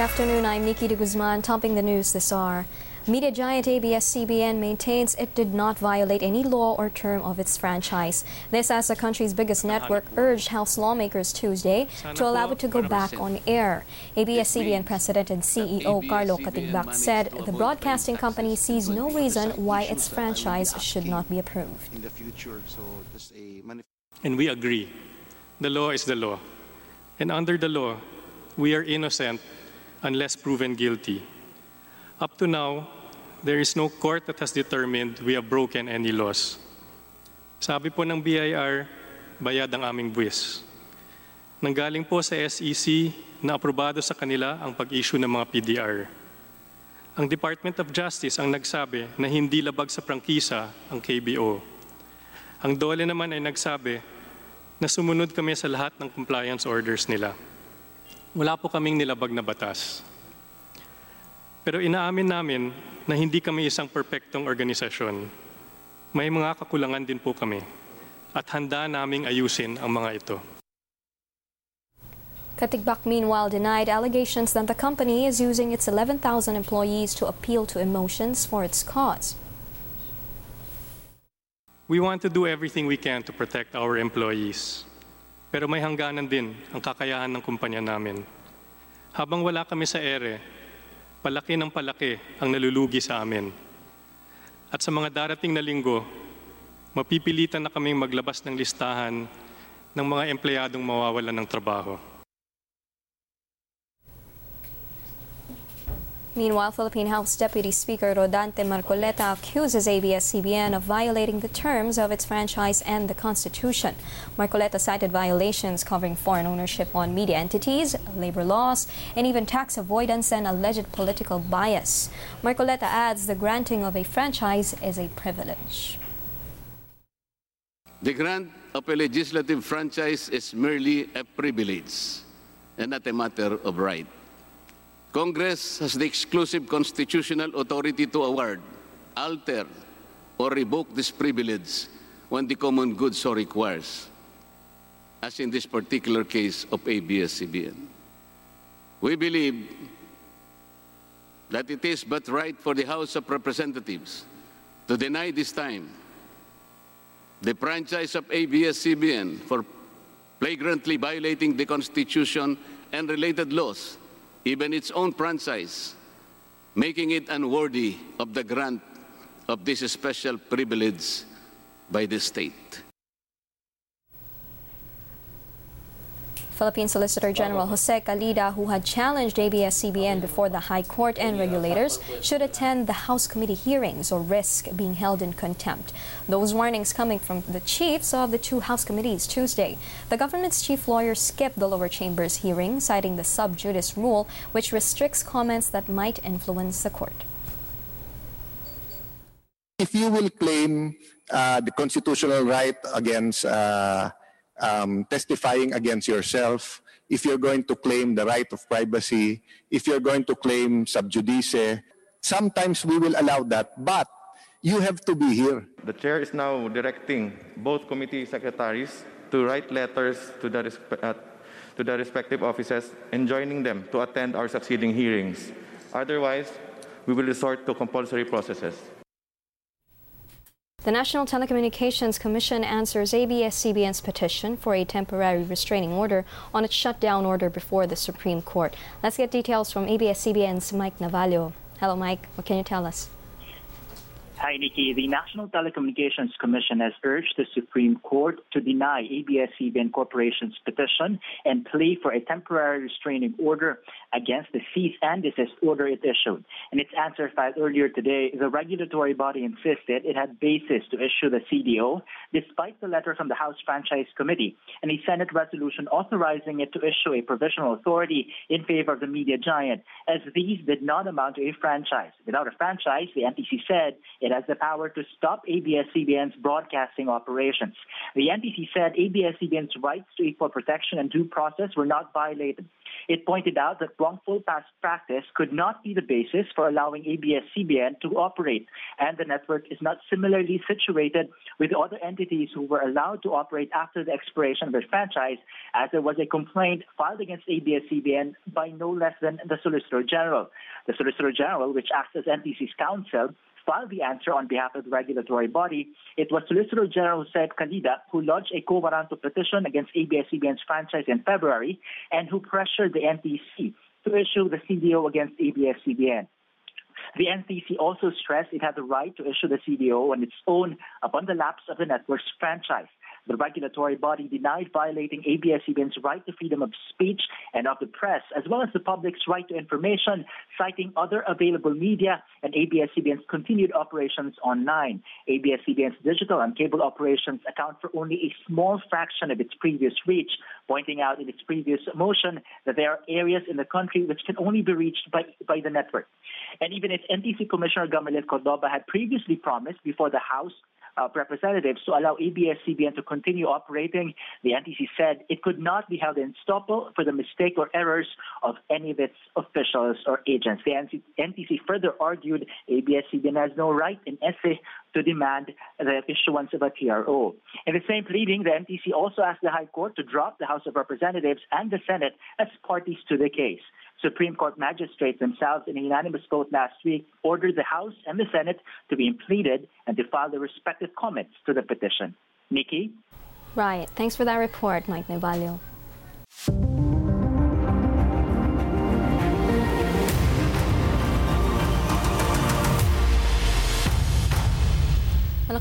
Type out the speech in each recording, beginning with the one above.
afternoon. I'm Nikki de Guzman, topping the news this hour. Media giant ABS-CBN maintains it did not violate any law or term of its franchise. This as the country's biggest network urged House lawmakers Tuesday to allow it to go back on air. ABS-CBN President and CEO Carlo Katigbak said the broadcasting company sees no reason why its franchise should not be approved. And we agree. The law is the law. And under the law, we are innocent unless proven guilty. Up to now, there is no court that has determined we have broken any laws. Sabi po ng BIR, bayad ang aming buwis. Nanggaling po sa SEC na aprobado sa kanila ang pag-issue ng mga PDR. Ang Department of Justice ang nagsabi na hindi labag sa prangkisa ang KBO. Ang DOLE naman ay nagsabi na sumunod kami sa lahat ng compliance orders nila. Wala po kaming nilabag na batas. Pero inaamin namin na hindi kami isang perpektong organisasyon. May mga kakulangan din po kami at handa naming ayusin ang mga ito. Katigbak meanwhile denied allegations that the company is using its 11,000 employees to appeal to emotions for its cause. We want to do everything we can to protect our employees. Pero may hangganan din ang kakayahan ng kumpanya namin. Habang wala kami sa ere, palaki ng palaki ang nalulugi sa amin. At sa mga darating na linggo, mapipilitan na kaming maglabas ng listahan ng mga empleyadong mawawalan ng trabaho. Meanwhile, Philippine House Deputy Speaker Rodante Marcoleta accuses ABS-CBN of violating the terms of its franchise and the Constitution. Marcoleta cited violations covering foreign ownership on media entities, labor laws, and even tax avoidance and alleged political bias. Marcoleta adds the granting of a franchise is a privilege. The grant of a legislative franchise is merely a privilege and not a matter of right. Congress has the exclusive constitutional authority to award, alter, or revoke this privilege when the common good so requires, as in this particular case of ABS-CBN. We believe that it is but right for the House of Representatives to deny this time the franchise of ABS-CBN for flagrantly violating the Constitution and related laws even its own franchise, making it unworthy of the grant of this special privilege by the state. Philippine Solicitor General Jose Calida, who had challenged ABS-CBN before the High Court and regulators, should attend the House committee hearings or risk being held in contempt. Those warnings coming from the chiefs of the two House committees Tuesday. The government's chief lawyer skipped the lower chamber's hearing, citing the sub judice rule, which restricts comments that might influence the court. If you will claim uh, the constitutional right against uh, um, testifying against yourself, if you're going to claim the right of privacy, if you're going to claim sub judice, sometimes we will allow that, but you have to be here. The chair is now directing both committee secretaries to write letters to the, uh, to the respective offices enjoining them to attend our succeeding hearings. Otherwise, we will resort to compulsory processes. The National Telecommunications Commission answers ABS-CBN's petition for a temporary restraining order on its shutdown order before the Supreme Court. Let's get details from ABS-CBN's Mike Navallo. Hello, Mike. What can you tell us? Hi, Nikki. The National Telecommunications Commission has urged the Supreme Court to deny ABS-CBN Corporation's petition and plea for a temporary restraining order against the cease and desist order it issued. In its answer filed earlier today, the regulatory body insisted it had basis to issue the CDO despite the letter from the House Franchise Committee and a Senate resolution authorizing it to issue a provisional authority in favor of the media giant, as these did not amount to a franchise. Without a franchise, the NTC said it has the power to stop ABS-CBN's broadcasting operations. The NTC said ABS-CBN's rights to equal protection and due process were not violated. It pointed out that wrongful past practice could not be the basis for allowing ABS-CBN to operate, and the network is not similarly situated with other entities who were allowed to operate after the expiration of their franchise, as there was a complaint filed against ABS-CBN by no less than the Solicitor General. The Solicitor General, which acts as NTC's counsel, filed the answer on behalf of the regulatory body. It was Solicitor General Said Calida who lodged a quo warranto petition against ABS-CBN's franchise in February and who pressured the NTC to issue the CDO against ABS-CBN. The NTC also stressed it had the right to issue the CDO on its own upon the lapse of the network's franchise. The regulatory body denied violating ABS-CBN's right to freedom of speech and of the press, as well as the public's right to information, citing other available media and ABS-CBN's continued operations online. ABS-CBN's digital and cable operations account for only a small fraction of its previous reach, pointing out in its previous motion that there are areas in the country which can only be reached by, by the network. And even if NTC Commissioner Gamaliel Cordoba had previously promised before the House of Representatives to allow ABS-CBN to continue operating, the NTC said it could not be held in estoppel for the mistake or errors of any of its officials or agents. The NTC further argued ABS-CBN has no right in esse to demand the issuance of a TRO. In the same pleading, the NTC also asked the High Court to drop the House of Representatives and the Senate as parties to the case. Supreme Court magistrates themselves, in a unanimous vote last week, ordered the House and the Senate to be impleaded and to file their respective comments to the petition. Nikki? Right. Thanks for that report, Mike Navallo.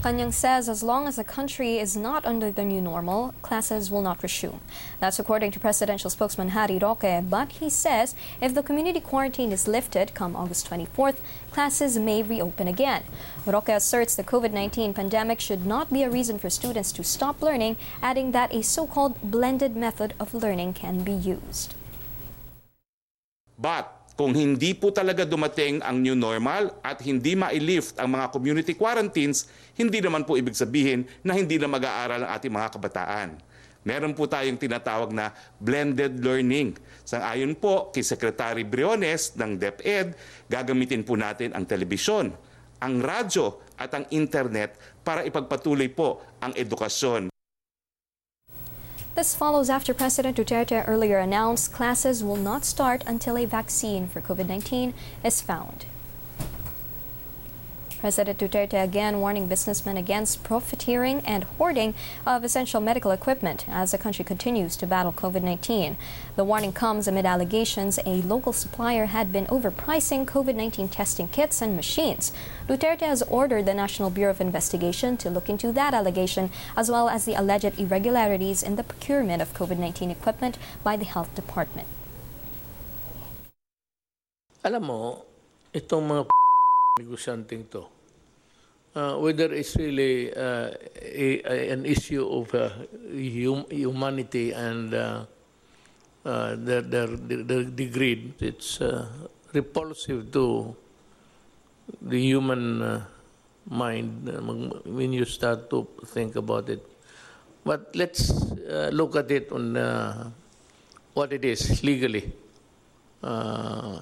Malacanang says as long as the country is not under the new normal, classes will not resume. That's according to presidential spokesman Harry Roque, but he says if the community quarantine is lifted come August 24th, classes may reopen again. Roque asserts the COVID-19 pandemic should not be a reason for students to stop learning, adding that a so-called blended method of learning can be used. But kung hindi po talaga dumating ang new normal at hindi ma-lift ang mga community quarantines, hindi naman po ibig sabihin na hindi na mag-aaral ang ating mga kabataan. Meron po tayong tinatawag na blended learning. Sang-ayon po kay Secretary Briones ng DepEd, gagamitin po natin ang telebisyon, ang radyo at ang internet para ipagpatuloy po ang edukasyon. This follows after President Duterte earlier announced classes will not start until a vaccine for COVID-19 is found. President Duterte again warning businessmen against profiteering and hoarding of essential medical equipment as the country continues to battle COVID-19. The warning comes amid allegations a local supplier had been overpricing COVID-19 testing kits and machines. Duterte has ordered the National Bureau of Investigation to look into that allegation as well as the alleged irregularities in the procurement of COVID-19 equipment by the Health Department. Alam mo, itong mga negosyanteng to, uh, whether it's really uh, a, a, an issue of uh, hum humanity and uh, uh, their, their, their, the greed, it's uh, repulsive to the human mind when you start to think about it. But let's look at it on what it is legally. Uh,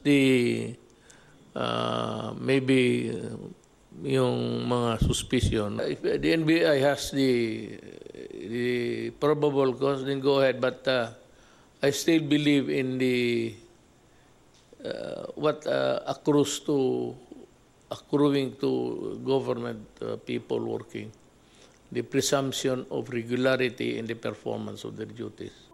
the uh, maybe uh, yung mga suspicion. If the NBI has the the probable cause, then go ahead. But uh, I still believe in the uh, what uh, accrues to accruing to government uh, people working, the presumption of regularity in the performance of their duties.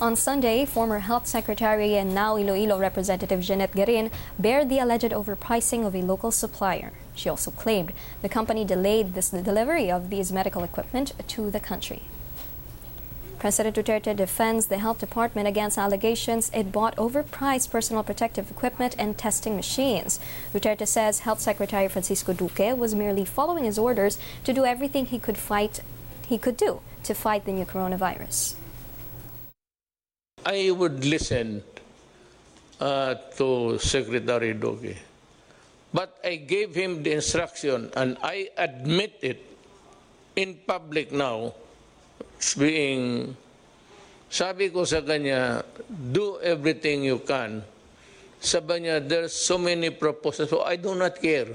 On Sunday, former Health Secretary and now Iloilo Representative Janette Garin bared the alleged overpricing of a local supplier. She also claimed the company delayed this, the delivery of these medical equipment to the country. President Duterte defends the health department against allegations it bought overpriced personal protective equipment and testing machines. Duterte says Health Secretary Francisco Duque was merely following his orders to do everything he could fight he could do to fight the new coronavirus. I would listen uh, to Secretary Duque. But I gave him the instruction and I admit it in public now. Being Sabi ko sa kanya, do everything you can. Sabi niya, there's so many proposals. So I do not care.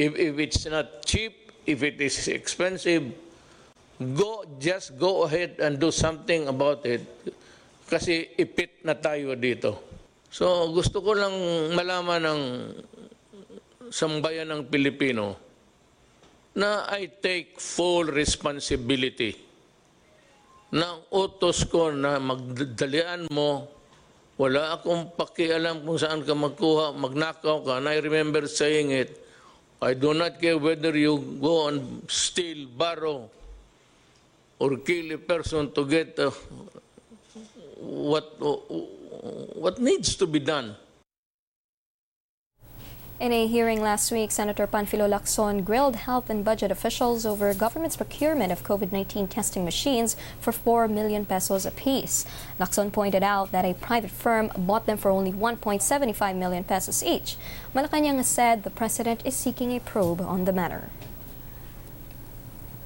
If, if it's not cheap, if it is expensive, go, just go ahead and do something about it. Kasi ipit na tayo dito. So gusto ko lang malaman ng sambayan ng Pilipino na I take full responsibility ng utos ko na magdalian mo, wala akong pakialam kung saan ka magkuha, magnakaw ka. And I remember saying it, I do not care whether you go and steal, borrow, or kill a person to get uh, what, what needs to be done. In a hearing last week, Senator Panfilo Lacson grilled health and budget officials over government's procurement of COVID-19 testing machines for 4 million pesos apiece. Lacson pointed out that a private firm bought them for only 1.75 million pesos each. Malacanang said the president is seeking a probe on the matter.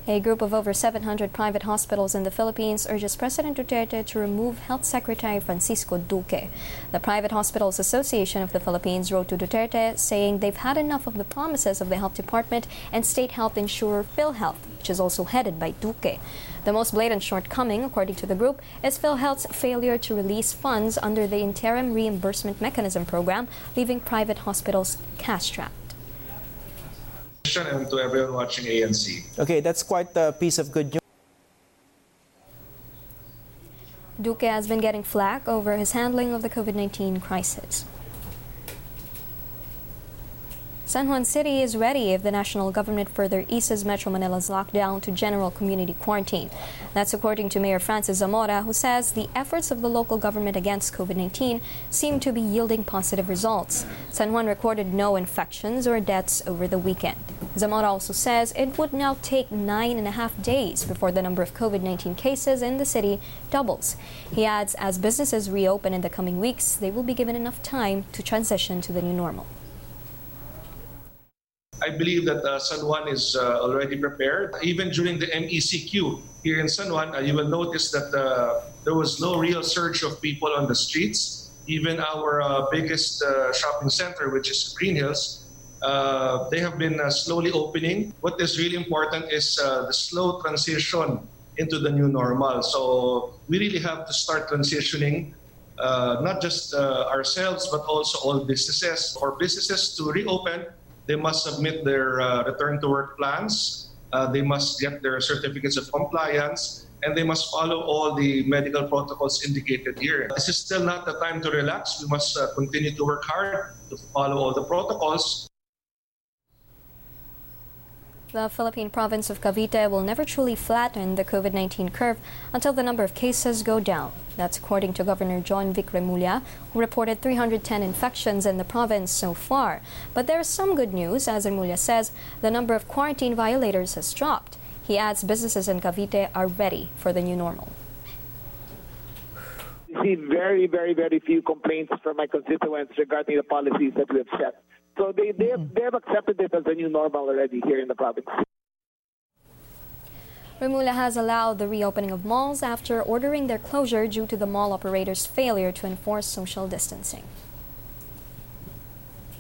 A group of over 700 private hospitals in the Philippines urges President Duterte to remove Health Secretary Francisco Duque. The Private Hospitals Association of the Philippines wrote to Duterte saying they've had enough of the promises of the Health Department and state health insurer PhilHealth, which is also headed by Duque. The most blatant shortcoming, according to the group, is PhilHealth's failure to release funds under the interim reimbursement mechanism program, leaving private hospitals cash-strapped and to everyone watching ANC. Okay, that's quite a piece of good news. Duque has been getting flack over his handling of the COVID 19 crisis. San Juan City is ready if the national government further eases Metro Manila's lockdown to general community quarantine. That's according to Mayor Francis Zamora, who says the efforts of the local government against COVID 19 seem to be yielding positive results. San Juan recorded no infections or deaths over the weekend. Zamora also says it would now take nine and a half days before the number of COVID 19 cases in the city doubles. He adds as businesses reopen in the coming weeks, they will be given enough time to transition to the new normal. I believe that uh, San Juan is uh, already prepared. Even during the MECQ here in San Juan, uh, you will notice that uh, there was no real surge of people on the streets. Even our uh, biggest uh, shopping center, which is Greenhills, they have been slowly opening. What is really important is the slow transition into the new normal. So we really have to start transitioning uh, not just uh, ourselves, but also all businesses. For businesses to reopen, they must submit their uh, return to work plans. Uh, they must get their certificates of compliance and they must follow all the medical protocols indicated here. This is still not the time to relax. We must uh, continue to work hard to follow all the protocols. The Philippine province of Cavite will never truly flatten the COVID 19 curve until the number of cases go down. That's according to Governor Jonvic Remulla, who reported 310 infections in the province so far. But there is some good news, as Remulla says, the number of quarantine violators has dropped. He adds businesses in Cavite are ready for the new normal. See very, very, very few complaints from my constituents regarding the policies that we have set. So they, they, have, mm-hmm. they have accepted it as a new normal already here in the province. Remulla has allowed the reopening of malls after ordering their closure due to the mall operators' failure to enforce social distancing.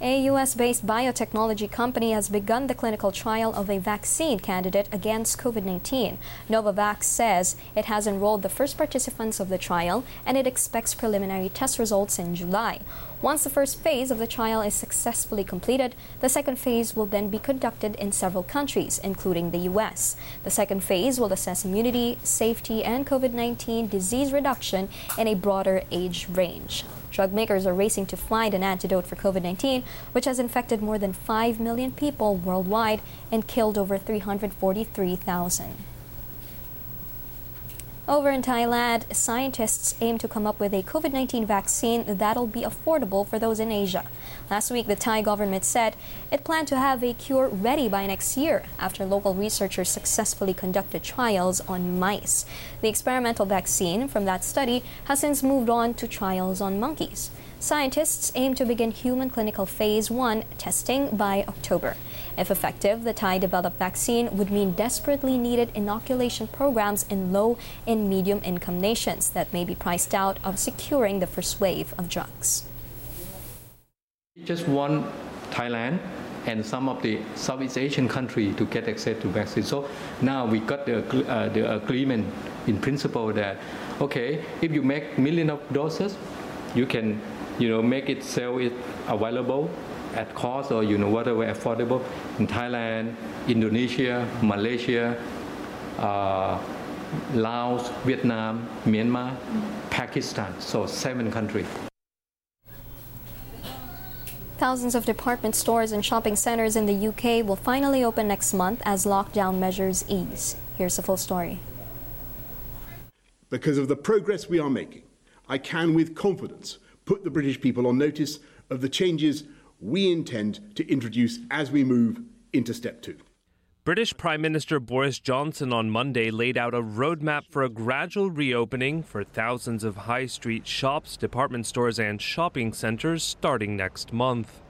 A U.S. based biotechnology company has begun the clinical trial of a vaccine candidate against COVID 19. Novavax says it has enrolled the first participants of the trial and it expects preliminary test results in July. Once the first phase of the trial is successfully completed, the second phase will then be conducted in several countries, including the U.S. The second phase will assess immunity, safety, and COVID 19 disease reduction in a broader age range. Drug makers are racing to find an antidote for COVID 19, which has infected more than 5 million people worldwide and killed over 343,000. Over in Thailand, scientists aim to come up with a COVID 19 vaccine that'll be affordable for those in Asia. Last week, the Thai government said it planned to have a cure ready by next year after local researchers successfully conducted trials on mice. The experimental vaccine from that study has since moved on to trials on monkeys. Scientists aim to begin human clinical phase 1 testing by October. If effective, the Thai developed vaccine would mean desperately needed inoculation programs in low and medium income nations that may be priced out of securing the first wave of drugs. Just one Thailand and some of the Southeast Asian countries to get access to vaccine. So now we got the, uh, the agreement in principle that, okay, if you make million of doses, you can, you know, make it sell it available at cost or you know whatever affordable in Thailand, Indonesia, Malaysia, uh, Laos, Vietnam, Myanmar, Pakistan. So seven countries. Thousands of department stores and shopping centers in the UK will finally open next month as lockdown measures ease. Here's the full story. Because of the progress we are making, I can with confidence put the British people on notice of the changes we intend to introduce as we move into step two. British Prime Minister Boris Johnson on Monday laid out a roadmap for a gradual reopening for thousands of high street shops, department stores, and shopping centres starting next month.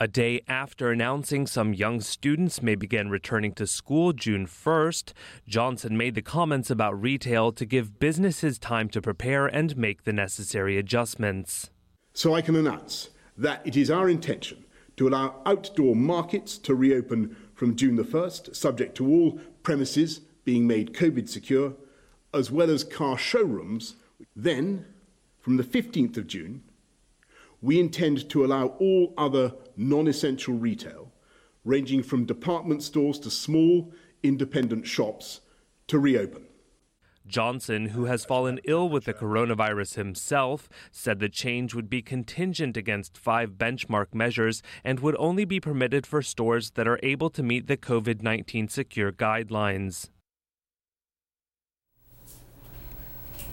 A day after announcing some young students may begin returning to school June 1st, Johnson made the comments about retail to give businesses time to prepare and make the necessary adjustments. So I can announce that it is our intention to allow outdoor markets to reopen from June the 1st, subject to all premises being made COVID secure, as well as car showrooms. Then, from the 15th of June, we intend to allow all other non essential retail, ranging from department stores to small independent shops, to reopen. Johnson, who has fallen ill with the coronavirus himself, said the change would be contingent against five benchmark measures and would only be permitted for stores that are able to meet the COVID 19 secure guidelines.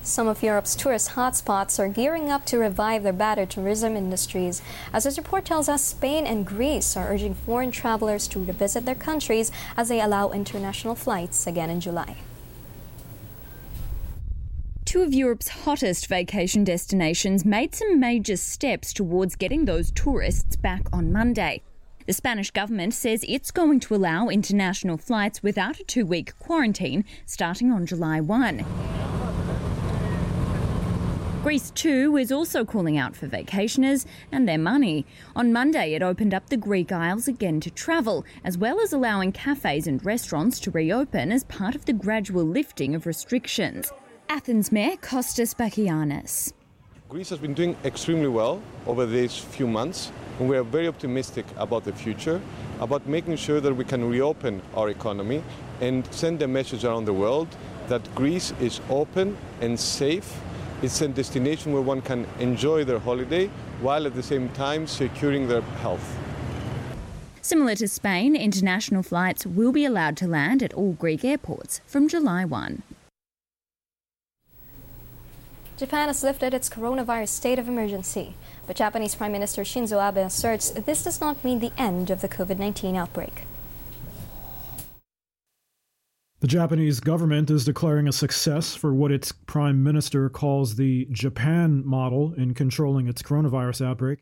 Some of Europe's tourist hotspots are gearing up to revive their battered tourism industries. As this report tells us, Spain and Greece are urging foreign travelers to revisit their countries as they allow international flights again in July. Two of Europe's hottest vacation destinations made some major steps towards getting those tourists back on Monday. The Spanish government says it's going to allow international flights without a two week quarantine starting on July 1. Greece, too, is also calling out for vacationers and their money. On Monday, it opened up the Greek Isles again to travel, as well as allowing cafes and restaurants to reopen as part of the gradual lifting of restrictions. Athens Mayor Kostas Bakoyannis. Greece has been doing extremely well over these few months, and we are very optimistic about the future, about making sure that we can reopen our economy and send a message around the world that Greece is open and safe. It's a destination where one can enjoy their holiday while at the same time securing their health. Similar to Spain, international flights will be allowed to land at all Greek airports from July 1. Japan has lifted its coronavirus state of emergency, but Japanese Prime Minister Shinzo Abe asserts this does not mean the end of the COVID 19 outbreak. The Japanese government is declaring a success for what its prime minister calls the Japan model in controlling its coronavirus outbreak.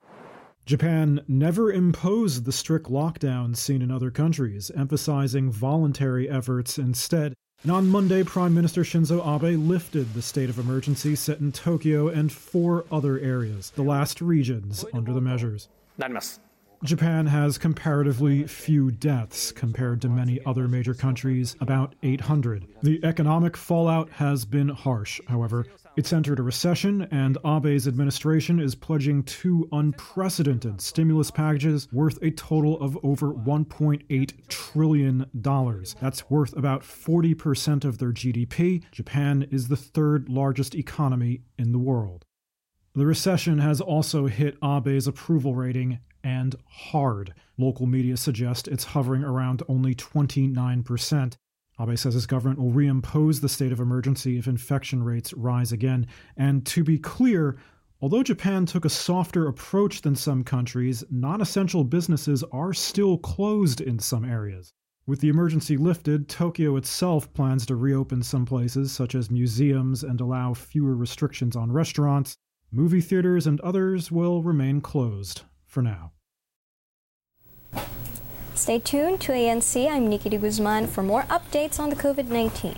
Japan never imposed the strict lockdowns seen in other countries, emphasizing voluntary efforts instead. And on Monday, Prime Minister Shinzo Abe lifted the state of emergency set in Tokyo and four other areas, the last regions under the measures. Japan has comparatively few deaths compared to many other major countries, about 800. The economic fallout has been harsh, however. It's entered a recession, and Abe's administration is pledging two unprecedented stimulus packages worth a total of over $1.8 trillion. That's worth about 40% of their GDP. Japan is the third largest economy in the world. The recession has also hit Abe's approval rating and hard. Local media suggest it's hovering around only 29%. Abe says his government will reimpose the state of emergency if infection rates rise again. And to be clear, although Japan took a softer approach than some countries, non essential businesses are still closed in some areas. With the emergency lifted, Tokyo itself plans to reopen some places, such as museums, and allow fewer restrictions on restaurants. Movie theaters and others will remain closed for now. Stay tuned to ANC. I'm Nikki de Guzman for more updates on the COVID 19.